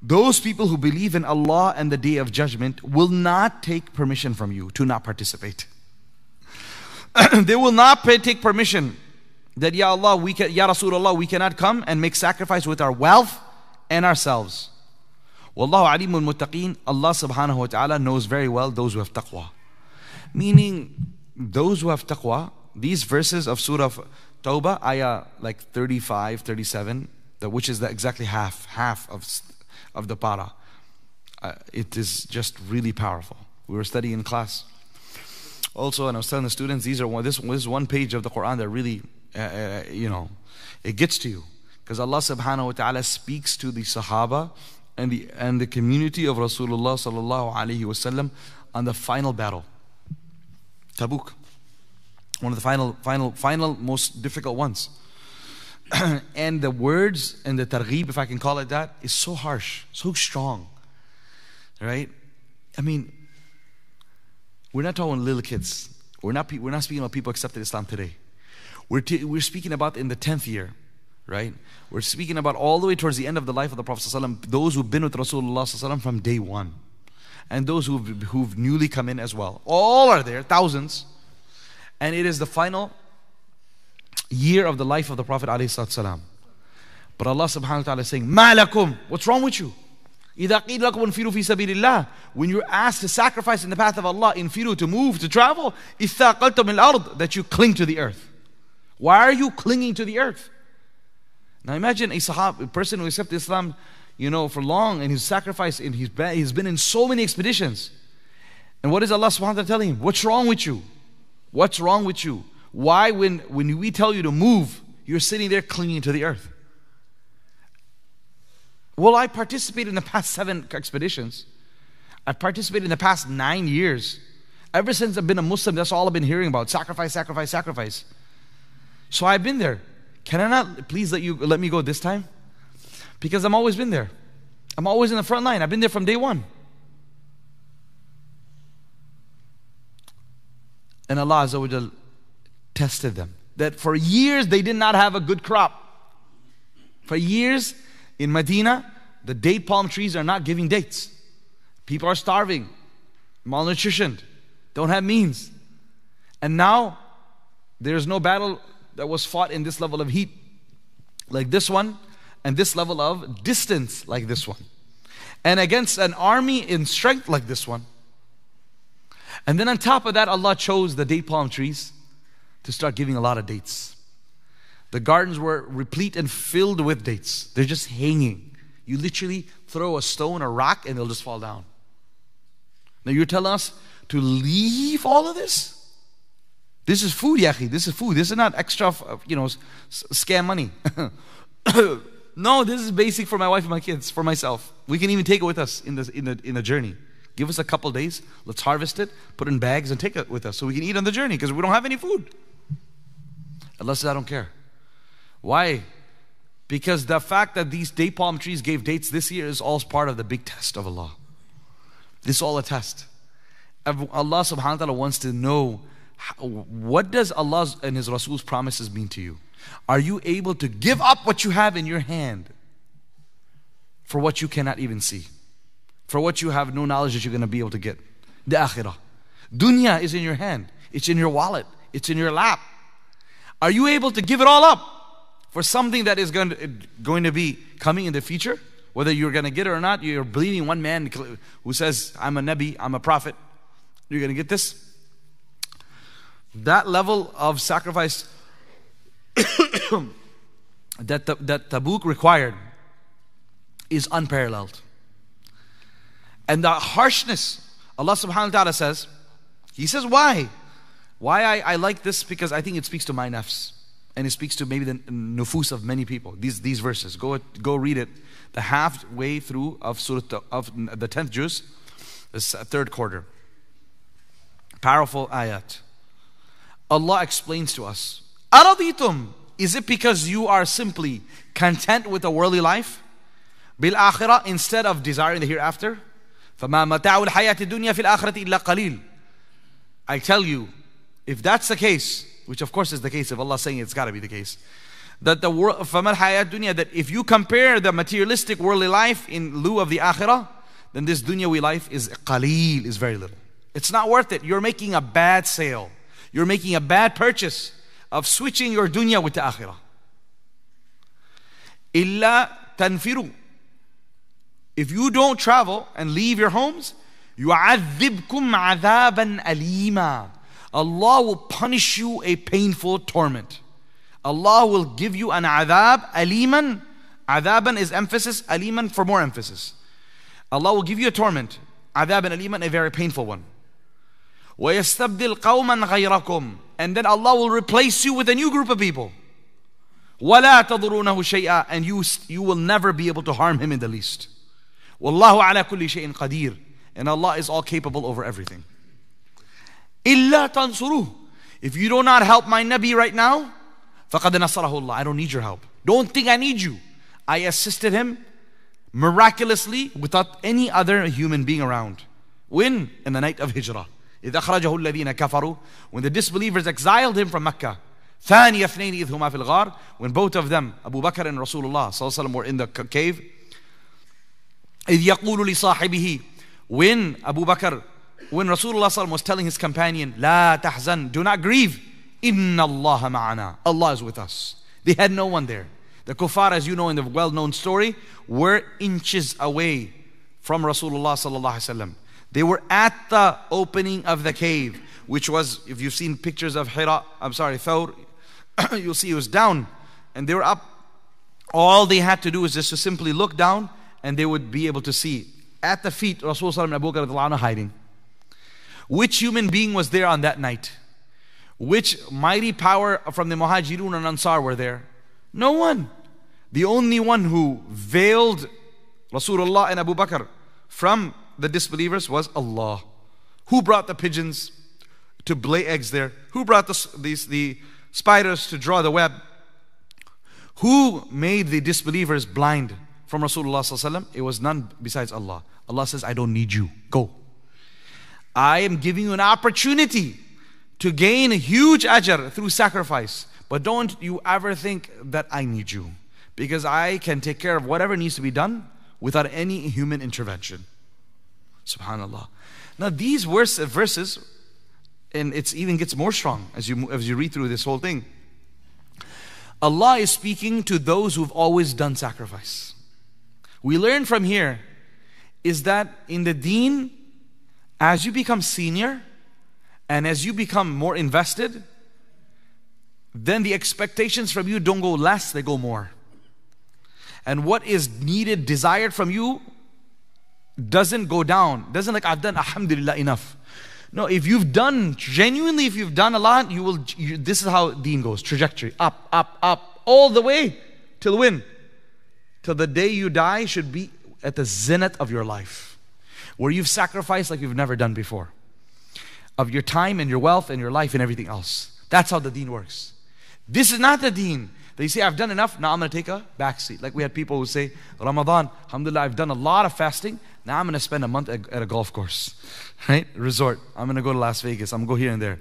A: those people who believe in Allah and the day of judgment will not take permission from you to not participate. they will not pay, take permission that Ya Allah, we can, Ya Rasulullah, we cannot come and make sacrifice with our wealth and ourselves. Wallahu alimul muttaqeen, Allah subhanahu wa ta'ala knows very well those who have taqwa. Meaning, those who have taqwa, these verses of Surah Tawbah, ayah like 35, 37, which is the exactly half, half of, of the para. Uh, it is just really powerful. We were studying in class. Also, and I was telling the students, these are one, this, this is one page of the Quran that really, uh, uh, you know, it gets to you. Because Allah subhanahu wa ta'ala speaks to the Sahaba and the, and the community of Rasulullah sallallahu alayhi wasallam on the final battle. Tabuk. One of the final, final, final, most difficult ones. and the words and the targhib, if I can call it that, is so harsh, so strong. Right? I mean, we're not talking little kids. We're not, we're not speaking about people accepted Islam today. We're, t- we're speaking about in the 10th year, right? We're speaking about all the way towards the end of the life of the Prophet ﷺ, those who've been with Rasulullah ﷺ from day one. And those who've, who've newly come in as well. All are there, thousands. And it is the final year of the life of the Prophet ﷺ. But Allah subhanahu wa ta'ala is saying, Malakum, what's wrong with you? When you're asked to sacrifice in the path of Allah, in firu, to move, to travel, that you cling to the earth. Why are you clinging to the earth? Now imagine a sahab, a person who accepted Islam, you know, for long and he's sacrificed and he's been, he's been in so many expeditions. And what is Allah subhanahu wa ta'ala telling him? What's wrong with you? What's wrong with you? Why when, when we tell you to move, you're sitting there clinging to the earth? Well, I participated in the past seven expeditions. I've participated in the past nine years. Ever since I've been a Muslim, that's all I've been hearing about sacrifice, sacrifice, sacrifice. So I've been there. Can I not please let you let me go this time? Because I'm always been there. I'm always in the front line. I've been there from day one. And Allah Azza tested them. That for years they did not have a good crop. For years in Medina, the date palm trees are not giving dates. People are starving, malnutritioned, don't have means. And now, there's no battle that was fought in this level of heat like this one, and this level of distance like this one, and against an army in strength like this one. And then on top of that, Allah chose the date palm trees to start giving a lot of dates. The gardens were replete and filled with dates. They're just hanging. You literally throw a stone, a rock, and they'll just fall down. Now you're telling us to leave all of this? This is food, yahi. This is food. This is not extra, uh, you know, scam money. no, this is basic for my wife and my kids, for myself. We can even take it with us in the, in the, in the journey. Give us a couple days. Let's harvest it, put it in bags, and take it with us so we can eat on the journey because we don't have any food. Says, I don't care. Why? Because the fact that these date palm trees gave dates this year is all part of the big test of Allah. This is all a test. Allah subhanahu wa ta'ala wants to know what does Allah's and His Rasul's promises mean to you? Are you able to give up what you have in your hand for what you cannot even see? For what you have no knowledge that you're going to be able to get? The akhirah. Dunya is in your hand. It's in your wallet. It's in your lap. Are you able to give it all up for something that is going to, going to be coming in the future, whether you're going to get it or not, you're believing one man who says, I'm a Nabi, I'm a prophet, you're going to get this. That level of sacrifice that, that Tabuk required is unparalleled. And the harshness, Allah subhanahu wa ta'ala says, He says, why? Why I, I like this? Because I think it speaks to my nafs and it speaks to maybe the nufus of many people. These, these verses, go, go read it. The halfway through of, surah, of the 10th juz, the third quarter. Powerful ayat. Allah explains to us, Araditum, is it because you are simply content with a worldly life? Bil akhirah, instead of desiring the hereafter? I tell you, if that's the case, which of course is the case, if Allah saying it's got to be the case, that the world, فما الحياة الدنيا, that if you compare the materialistic worldly life in lieu of the akhirah, then this dunyawi life is qaleel, is very little. It's not worth it. You're making a bad sale. You're making a bad purchase of switching your dunya with the akhirah. Illa tanfiru. If you don't travel and leave your homes, يُعَذِّبْكُمْ عَذَابًا أَلِيمًا Allah will punish you a painful torment. Allah will give you an adhab, aliman. Adhaban is emphasis, aliman for more emphasis. Allah will give you a torment. Adhaban aliman, a very painful one. وَيَسْتَبْدِلْ قَوْمًا غَيْرَكُمْ And then Allah will replace you with a new group of people. وَلَا تَضُرُونَهُ شَيْئًا And you, you will never be able to harm him in the least. وَاللَّهُ عَلَى كُلِّ شَيْءٍ قَدِيرٌ And Allah is all capable over everything. إِلَّا تَنْصُرُوهُ If you do not help my Nabi right now, فَقَدْ نَصَرَهُ اللَّهُ I don't need your help. Don't think I need you. I assisted him miraculously without any other human being around. When? In the night of Hijrah. إذ أخرجه الذين كفروا when the disbelievers exiled him from Mecca ثاني اثنين إذ هما في الغار when both of them Abu Bakr and Rasulullah صلى الله عليه وسلم were in the cave إذ يقول لصاحبه when Abu Bakr when Rasulullah was telling his companion, La tahzan, do not grieve. Inna Allah ma'ana. Allah is with us. They had no one there. The kuffar, as you know in the well known story, were inches away from Rasulullah. They were at the opening of the cave, which was, if you've seen pictures of Hira, I'm sorry, Thawr, you'll see it was down. And they were up. All they had to do is just to simply look down and they would be able to see at the feet Rasulullah and Abu Bakr hiding. Which human being was there on that night? Which mighty power from the Muhajirun and Ansar were there? No one. The only one who veiled Rasulullah and Abu Bakr from the disbelievers was Allah. Who brought the pigeons to lay eggs there? Who brought the, these, the spiders to draw the web? Who made the disbelievers blind from Rasulullah? It was none besides Allah. Allah says, I don't need you. Go. I am giving you an opportunity to gain a huge ajr through sacrifice. But don't you ever think that I need you. Because I can take care of whatever needs to be done without any human intervention. Subhanallah. Now these verse, verses, and it even gets more strong as you, as you read through this whole thing. Allah is speaking to those who've always done sacrifice. We learn from here is that in the deen, as you become senior and as you become more invested, then the expectations from you don't go less, they go more. And what is needed, desired from you doesn't go down. Doesn't like I've done alhamdulillah enough. No, if you've done genuinely, if you've done a lot, you will. You, this is how Deen goes: trajectory up, up, up, all the way till win, till the day you die should be at the zenith of your life, where you've sacrificed like you've never done before, of your time and your wealth and your life and everything else. That's how the Deen works. This is not the Deen. They say, I've done enough, now I'm to take a back seat. Like we had people who say, Ramadan, alhamdulillah, I've done a lot of fasting, now I'm to spend a month at a golf course, right? Resort. I'm to go to Las Vegas. I'm to go here and there.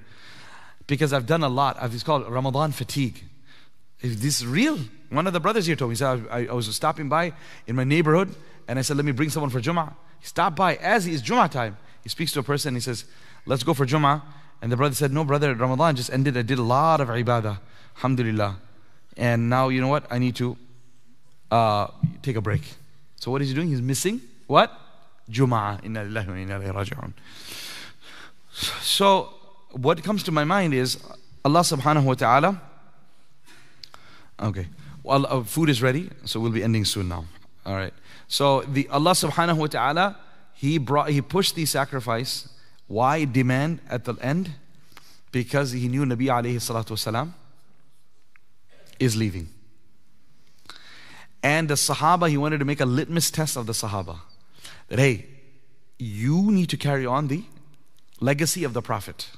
A: Because I've done a lot. It's called Ramadan fatigue. If this is real. One of the brothers here told me, he said, I, I was stopping by in my neighborhood and I said, let me bring someone for Jummah. He stopped by as it's Jummah time. He speaks to a person he says, let's go for Jummah. And the brother said, no brother, Ramadan just ended. I did a lot of ibadah. Alhamdulillah. And now, you know what? I need to uh, take a break. So what is he doing? He's missing what? Jum'ah. Inna lillahi wa inna raji'un. So, what comes to my mind is Allah subhanahu wa ta'ala. Okay. Well, uh, food is ready, so we'll be ending soon now. All right. So, the Allah subhanahu wa ta'ala, He brought, He pushed the sacrifice. Why demand at the end? Because he knew Nabi alayhi salatu wasalam is leaving. And the Sahaba, he wanted to make a litmus test of the Sahaba. That hey, you need to carry on the legacy of the Prophet.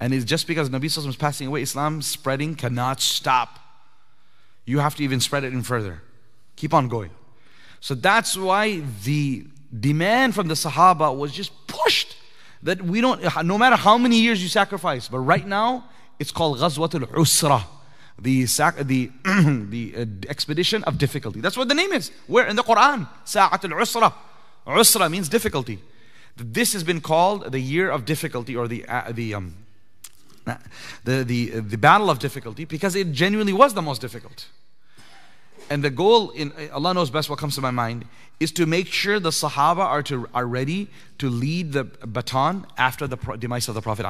A: And it's just because Nabi is passing away, Islam spreading cannot stop. You have to even spread it in further. Keep on going. So that's why the demand from the Sahaba was just pushed that we don't, no matter how many years you sacrifice, but right now it's called Ghazwatul Usra, the, the, the uh, expedition of difficulty. That's what the name is. Where in the Quran? Sa'atul Usra. Usra means difficulty. This has been called the year of difficulty or the, uh, the, um, the, the, uh, the battle of difficulty because it genuinely was the most difficult. And the goal, in eh, Allah knows best what comes to my mind, is to make sure the Sahaba are, to, are ready to lead the baton after the demise of the Prophet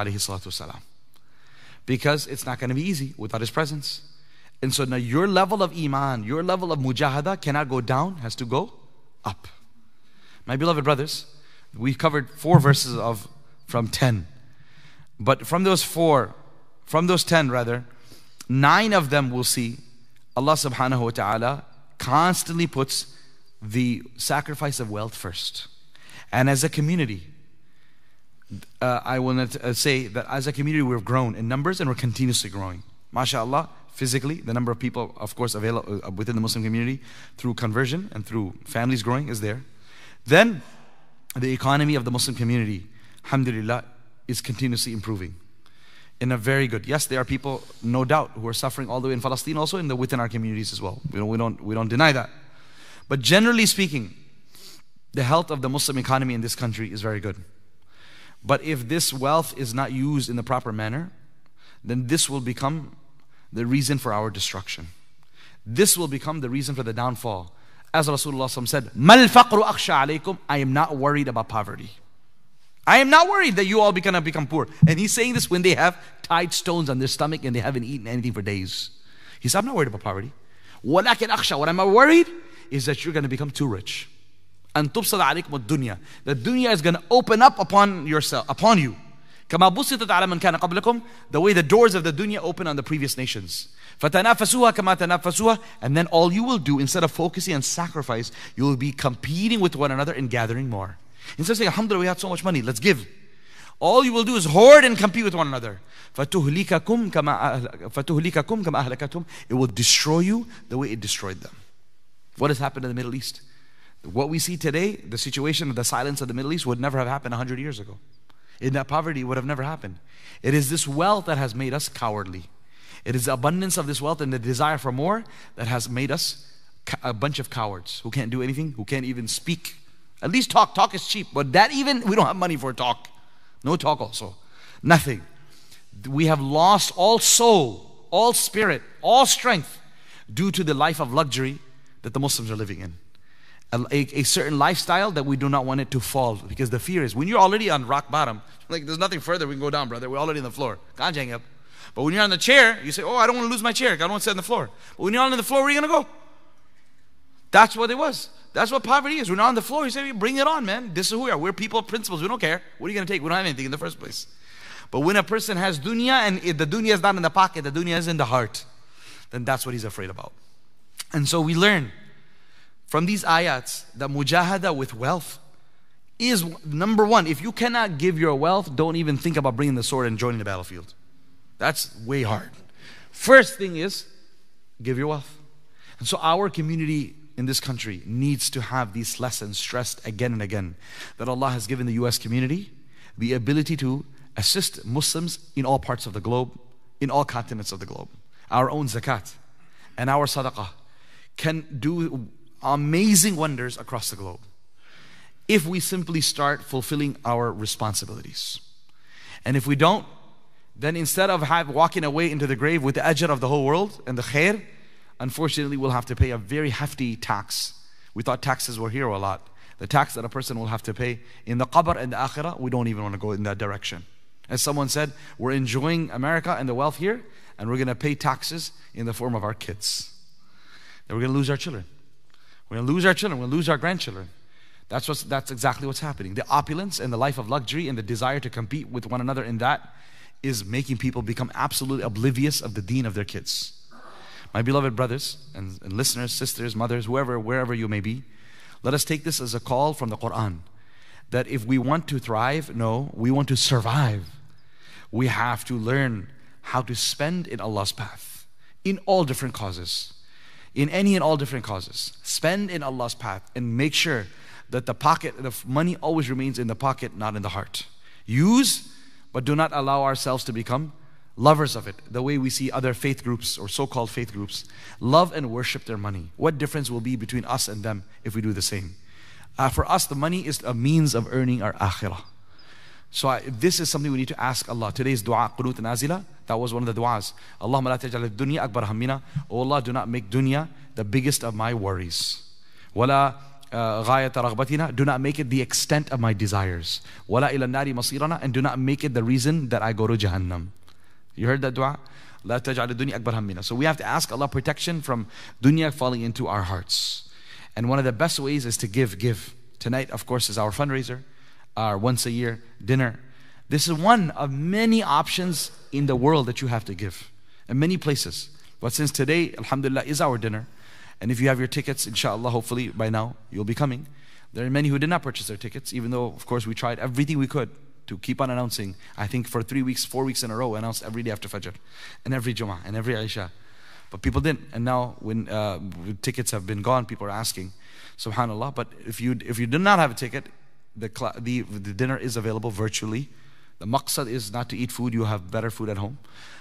A: Because it's not going to be easy without his presence. And so now your level of iman, your level of mujahada cannot go down, has to go up. My beloved brothers, we've covered four verses of from 10. But from those four, from those 10 rather, nine of them we'll see Allah subhanahu wa ta'ala constantly puts the sacrifice of wealth first. And as a community, uh, I will not, uh, say that as a community we've grown in numbers and we're continuously growing. MashaAllah, physically, the number of people, of course, available uh, within the Muslim community through conversion and through families growing is there. Then the economy of the Muslim community, alhamdulillah, is continuously improving in a very good. Yes, there are people, no doubt, who are suffering all the way in Palestine, also in the, within our communities as well. We don't, we, don't, we don't deny that. But generally speaking, the health of the Muslim economy in this country is very good. But if this wealth is not used in the proper manner, then this will become the reason for our destruction. This will become the reason for the downfall. As Rasulullah said, Mal faqru alaykum, I am not worried about poverty. I am not worried that you all are going to become poor. And he's saying this when they have tied stones on their stomach and they haven't eaten anything for days. He said, I'm not worried about poverty. What I'm worried is that you're going to become too rich. And tubsad alaykum dunya. The dunya is going to open up upon yourself, upon you. كما بسطت على من كان قبلكم the way the doors of the dunya open on the previous nations فتنافسوها كما تنافسوها and then all you will do instead of focusing on sacrifice you will be competing with one another and gathering more Instead of saying, Alhamdulillah, we had so much money, let's give. All you will do is hoard and compete with one another. فَتُهْلِكَكُمْ كَمَا فَتُهْلِكَكُمْ كَمَا أَهْلَكَتْهُمْ It will destroy you the way it destroyed them. What has happened in the Middle East? What we see today, the situation of the silence of the Middle East would never have happened 100 years ago. In that poverty, would have never happened. It is this wealth that has made us cowardly. It is the abundance of this wealth and the desire for more that has made us a bunch of cowards who can't do anything, who can't even speak at least talk. Talk is cheap. But that even, we don't have money for talk. No talk also. Nothing. We have lost all soul, all spirit, all strength due to the life of luxury that the Muslims are living in. A, a, a, certain lifestyle that we do not want it to fall because the fear is when you're already on rock bottom, like there's nothing further we can go down, brother. We're already on the floor. Can't hang up. But when you're on the chair, you say, Oh, I don't want to lose my chair. I don't want to sit on the floor. But when you're on the floor, where are you going to go? That's what it was. That's what poverty is. We're not on the floor. He said, bring it on, man. This is who we are. We're people of principles. We don't care. What are you going to take? We don't have anything in the first place. But when a person has dunya and the dunya is not in the pocket, the dunya is in the heart, then that's what he's afraid about. And so we learn from these ayats that mujahada with wealth is number one. If you cannot give your wealth, don't even think about bringing the sword and joining the battlefield. That's way hard. First thing is give your wealth. And so our community in this country needs to have these lessons stressed again and again that Allah has given the US community the ability to assist Muslims in all parts of the globe, in all continents of the globe. Our own zakat and our sadaqah can do amazing wonders across the globe if we simply start fulfilling our responsibilities. And if we don't, then instead of have, walking away into the grave with the ajr of the whole world and the khair, unfortunately will have to pay a very hefty tax. We thought taxes were here a lot. The tax that a person will have to pay in the qabr and the akhirah, we don't even want to go in that direction. As someone said, we're enjoying America and the wealth here, and we're going to pay taxes in the form of our kids. Then we're going to lose our children. We're going to lose our children. We're going to lose our grandchildren. That's, what's, that's exactly what's happening. The opulence and the life of luxury and the desire to compete with one another in that is making people become absolutely oblivious of the deen of their kids. My beloved brothers and, and listeners, sisters, mothers, whoever, wherever you may be, let us take this as a call from the Quran that if we want to thrive, no, we want to survive. We have to learn how to spend in Allah's path in all different causes, in any and all different causes. Spend in Allah's path and make sure that the pocket, the money always remains in the pocket, not in the heart. Use, but do not allow ourselves to become lovers of it, the way we see other faith groups or so called faith groups, love and worship their money. What difference will be between us and them if we do the same? Uh, for us, the money is a means of earning our akhirah. So I, this is something we need to ask Allah. Today's dua, qunut nazila, that was one of the du'as. Allahumma la taj'al dunya akbar hammina. Oh Allah, do not make dunya the biggest of my worries. Wala uh, ghayat. Do not make it the extent of my desires. Nari masirana. And do not make it the reason that I go to Jahannam. You heard that dua? Allah taj'al dunya akbar hammina. So we have to ask Allah protection from dunya falling into our hearts. And one of the best ways is to give, give. Tonight, of course, is our fundraiser, our once a year dinner. This is one of many options in the world that you have to give, in many places. But since today, Alhamdulillah, is our dinner, and if you have your tickets, inshallah, hopefully by now you'll be coming. There are many who did not purchase their tickets, even though, of course, we tried everything we could to keep on announcing. I think for three weeks, four weeks in a row, announced every day after Fajr, and every Jummah, and every Isha. But people didn't. And now, when uh, tickets have been gone, people are asking, Subhanallah. But if you if you do not have a ticket, the, the, the dinner is available virtually. The maqsad is not to eat food, you have better food at home.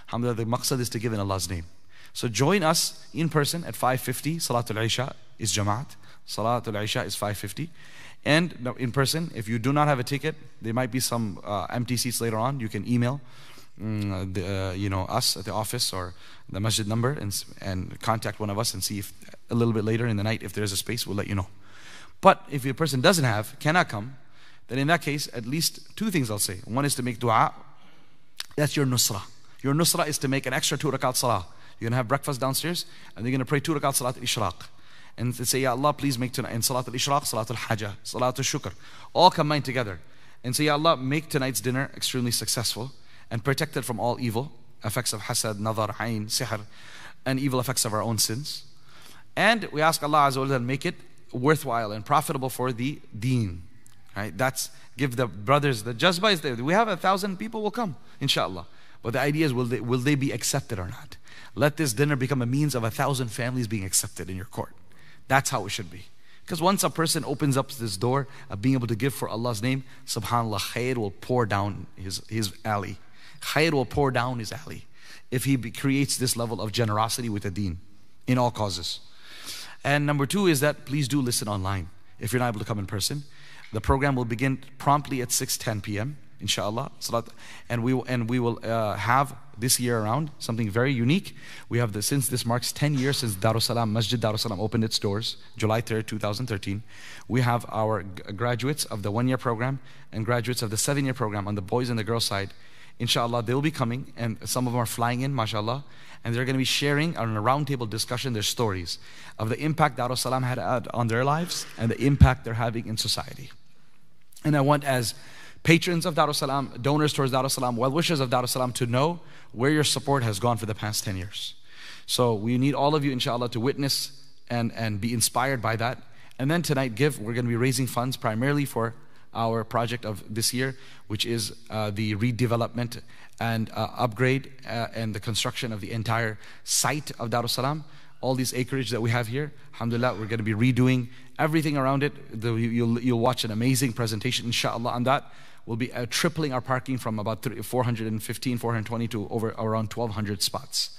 A: Alhamdulillah, the maqsad is to give in Allah's name. So join us in person at 5.50. Salatul Isha is Jamaat. Salatul Isha is 5.50. And in person, if you do not have a ticket, there might be some uh, empty seats later on. You can email mm, the, uh, you know, us at the office or the masjid number and, and contact one of us and see if a little bit later in the night, if there's a space, we'll let you know. But if a person doesn't have, cannot come, then in that case, at least two things I'll say. One is to make dua. That's your nusra. Your nusra is to make an extra two rakat salah. You're going to have breakfast downstairs and you're going to pray two rakat salat al-ishraq and say, Ya Allah, please make tonight, in Salat al-Ishraq, Salat al-Hajjah, Salat al-Shukr, all combined together. And say, Ya Allah, make tonight's dinner extremely successful and protect it from all evil, effects of hasad, nadar, ayn, sihr, and evil effects of our own sins. And we ask Allah Azza wa make it worthwhile and profitable for the deen. Right? That's give the brothers the jazba is there. We have a thousand people will come, inshallah. But the idea is will they, will they be accepted or not? Let this dinner become a means of a thousand families being accepted in your court. That's how it should be. Because once a person opens up this door of being able to give for Allah's name, subhanAllah, khair will pour down his, his alley. Khair will pour down his alley if he creates this level of generosity with the deen in all causes. And number two is that please do listen online if you're not able to come in person. The program will begin promptly at 6:10 p.m inshallah and we will and we will uh, have this year around something very unique. We have the since this marks 10 years since darussalam masjid darussalam opened its doors july 3rd 2013 we have our graduates of the one year program and graduates of the seven year program on the boys and the girls side. Inshallah they will be coming and some of them are flying in mashallah and they're going to be sharing on a roundtable discussion their stories of the impact darussalam had on their lives and the impact they're having in society. And i want as patrons of Darussalam, donors towards Darussalam, well wishers of Darussalam to know where your support has gone for the past 10 years. So we need all of you, inshallah, to witness and, and be inspired by that. And then tonight, give. We're going to be raising funds primarily for our project of this year, which is uh, the redevelopment and uh, upgrade uh, and the construction of the entire site of Darussalam. All these acreage that we have here, alhamdulillah, we're going to be redoing everything around it. The, you'll, you'll watch an amazing presentation, inshallah, on that we'll be uh, tripling our parking from about 415, 420 to over around 1,200 spots.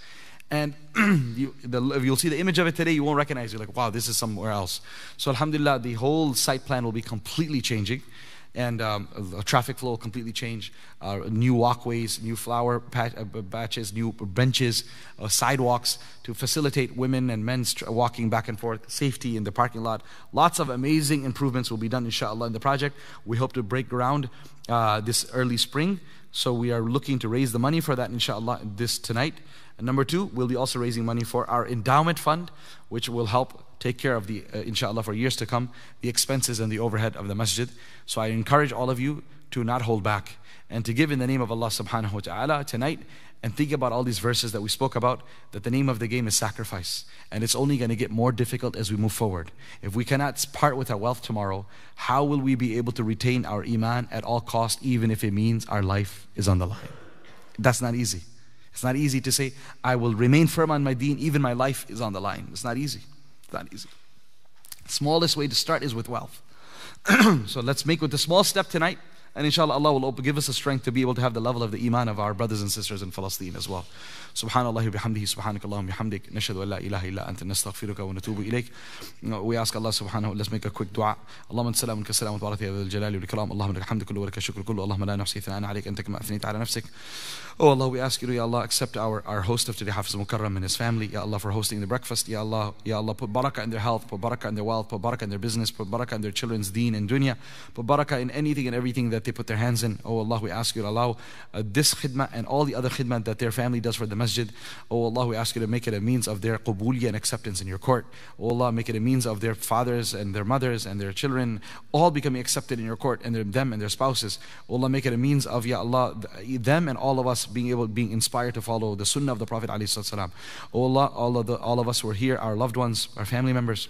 A: And you, will see the image of it today, you won't recognize it. You're like, wow, this is somewhere else. So, Alhamdulillah, the whole site plan will be completely changing and um, traffic flow completely change. Uh, new walkways, new flower patch, uh, batches, new benches, uh, sidewalks to facilitate women and men walking back and forth, safety in the parking lot. Lots of amazing improvements will be done, inshallah, in the project. We hope to break ground uh, this early spring. So we are looking to raise the money for that, inshallah, this tonight. And number two, we'll be also raising money for our endowment fund, which will help take care of the, uh, inshallah, for years to come, the expenses and the overhead of the masjid. So I encourage all of you to not hold back and to give in the name of Allah subhanahu wa ta'ala tonight and think about all these verses that we spoke about that the name of the game is sacrifice and it's only going to get more difficult as we move forward. If we cannot part with our wealth tomorrow how will we be able to retain our iman at all cost even if it means our life is on the line? That's not easy. It's not easy to say i will remain firm on my deen even my life is on the line. It's not easy it's not easy. Smallest way to start is with wealth. So let's make with the small step tonight and inshallah, Allah will give us the strength to be able to have the level of the iman of our brothers and sisters in Palestine as well. Subhanallah bihamdihi, subhanakallah bihamdik, nashadu la ilaha illa anta nastaghfiruka wa natubu ilayk. We ask Allah subhanahu, let's make a quick dua. Allahumma salam ka salam wa barakatuh al jalali wal ikram. Allahumma lak hamdu kullu wa lak shukru kullu. Allahumma la nafsi thana alayk anta kama athnayta ala nafsik. Oh Allah, we ask you Ya Allah, accept our, our host of today, Hafiz Mukarram and his family. Ya Allah, for hosting the breakfast. Ya Allah, Ya Allah, put barakah in their health, put barakah in their wealth, put barakah in their business, put barakah in their children's deen and dunya, put barakah in anything and everything that they put their hands in. Oh Allah, we ask you to allow uh, this khidmah and all the other khidmah that their family does for the masjid. Oh Allah, we ask you to make it a means of their qubuliyah and acceptance in your court. Oh Allah, make it a means of their fathers and their mothers and their children all becoming accepted in your court and them and their spouses. Oh Allah, make it a means of, Ya Allah, them and all of us being able, being inspired to follow the sunnah of the Prophet. Oh Allah, all of, the, all of us who are here, our loved ones, our family members.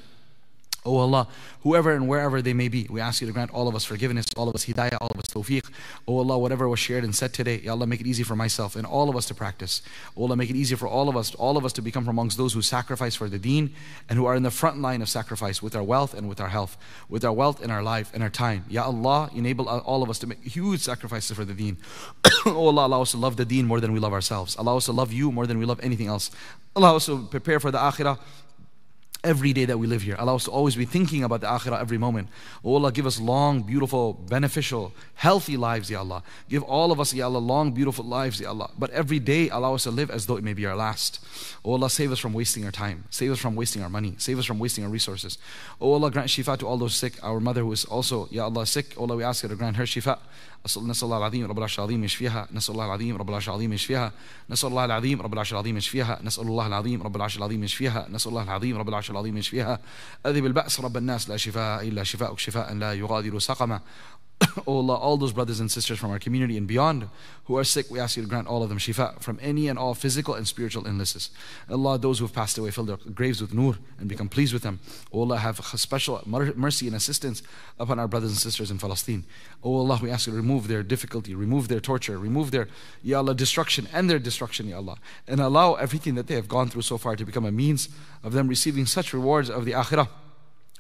A: Oh Allah, whoever and wherever they may be, we ask you to grant all of us forgiveness, all of us hidayah, all of us tawfiq. Oh Allah, whatever was shared and said today, Ya Allah, make it easy for myself and all of us to practice. Oh Allah, make it easy for all of us, all of us to become amongst those who sacrifice for the deen and who are in the front line of sacrifice with our wealth and with our health, with our wealth and our life and our time. Ya Allah, enable all of us to make huge sacrifices for the deen. oh Allah, allow us to love the deen more than we love ourselves. Allow us to love you more than we love anything else. Allow us to prepare for the akhirah every day that we live here. Allow us to always be thinking about the akhirah every moment. Oh Allah, give us long, beautiful, beneficial, healthy lives, Ya Allah. Give all of us, Ya Allah, long, beautiful lives, Ya Allah. But every day, allow us to live as though it may be our last. Oh Allah, save us from wasting our time. Save us from wasting our money. Save us from wasting our resources. Oh Allah, grant shifa to all those sick. Our mother who is also, Ya Allah, sick. Oh Allah, we ask you to grant her shifa. نسأل الله العظيم رب العرش العظيم يشفيها. نسأل الله العظيم رب العرش العظيم يشفيها. نسأل الله العظيم رب العرش العظيم يشفيها. نسأل الله العظيم رب العرش العظيم يشفيها. نسأل الله العظيم رب العرش العظيم يشفيها. أذهب البأس رب الناس. لا شفاء إلا شفاءك. شفاء لا يغادر سقما. oh Allah, all those brothers and sisters from our community and beyond who are sick, we ask you to grant all of them shifa from any and all physical and spiritual illnesses. Allah, those who have passed away, fill their graves with nur and become pleased with them. Oh Allah, have special mercy and assistance upon our brothers and sisters in Palestine. Oh Allah, we ask you to remove their difficulty, remove their torture, remove their, Ya Allah, destruction and their destruction, Ya Allah. And allow everything that they have gone through so far to become a means of them receiving such rewards of the akhirah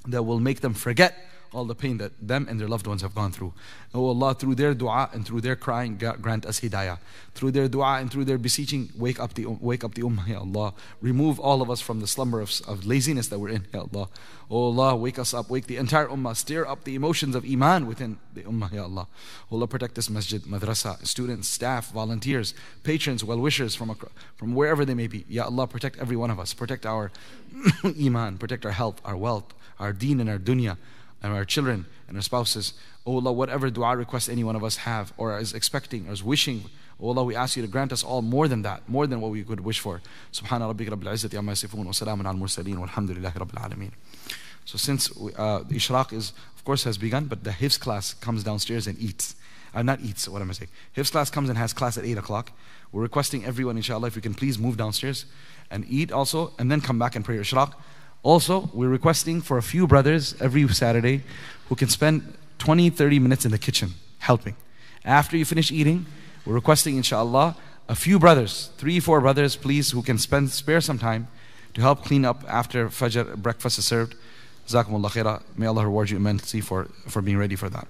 A: that will make them forget all the pain that them and their loved ones have gone through. Oh Allah, through their dua and through their crying, grant us hidayah. Through their dua and through their beseeching, wake up the, um, wake up the ummah, Ya Allah. Remove all of us from the slumber of, of laziness that we're in, Ya Allah. Oh Allah, wake us up, wake the entire ummah, stir up the emotions of iman within the ummah, Ya Allah. Oh Allah, protect this masjid, madrasa, students, staff, volunteers, patrons, well-wishers from, from wherever they may be. Ya Allah, protect every one of us. Protect our iman, protect our health, our wealth, our deen and our dunya and our children and our spouses. Oh Allah, whatever dua request any one of us have or is expecting or is wishing, Oh Allah, we ask you to grant us all more than that, more than what we could wish for. Subhana rabbika rabbil izzati amma yasifun wa salamun al mursaleen walhamdulillahi rabbil alameen. So since uh, the Ishraq is, of course, has begun, but the Hifz class comes downstairs and eats. Uh, not eats, what am I saying? Hifz class comes and has class at 8 o'clock. We're requesting everyone, inshallah, if you can please move downstairs and eat also, and then come back and pray Ishraq. Also, we're requesting for a few brothers every Saturday who can spend 20, 30 minutes in the kitchen helping. After you finish eating, we're requesting, inshallah, a few brothers, three, four brothers, please, who can spend, spare some time to help clean up after Fajr breakfast is served. Jazakumullah khairah. May Allah reward you immensely for, for being ready for that.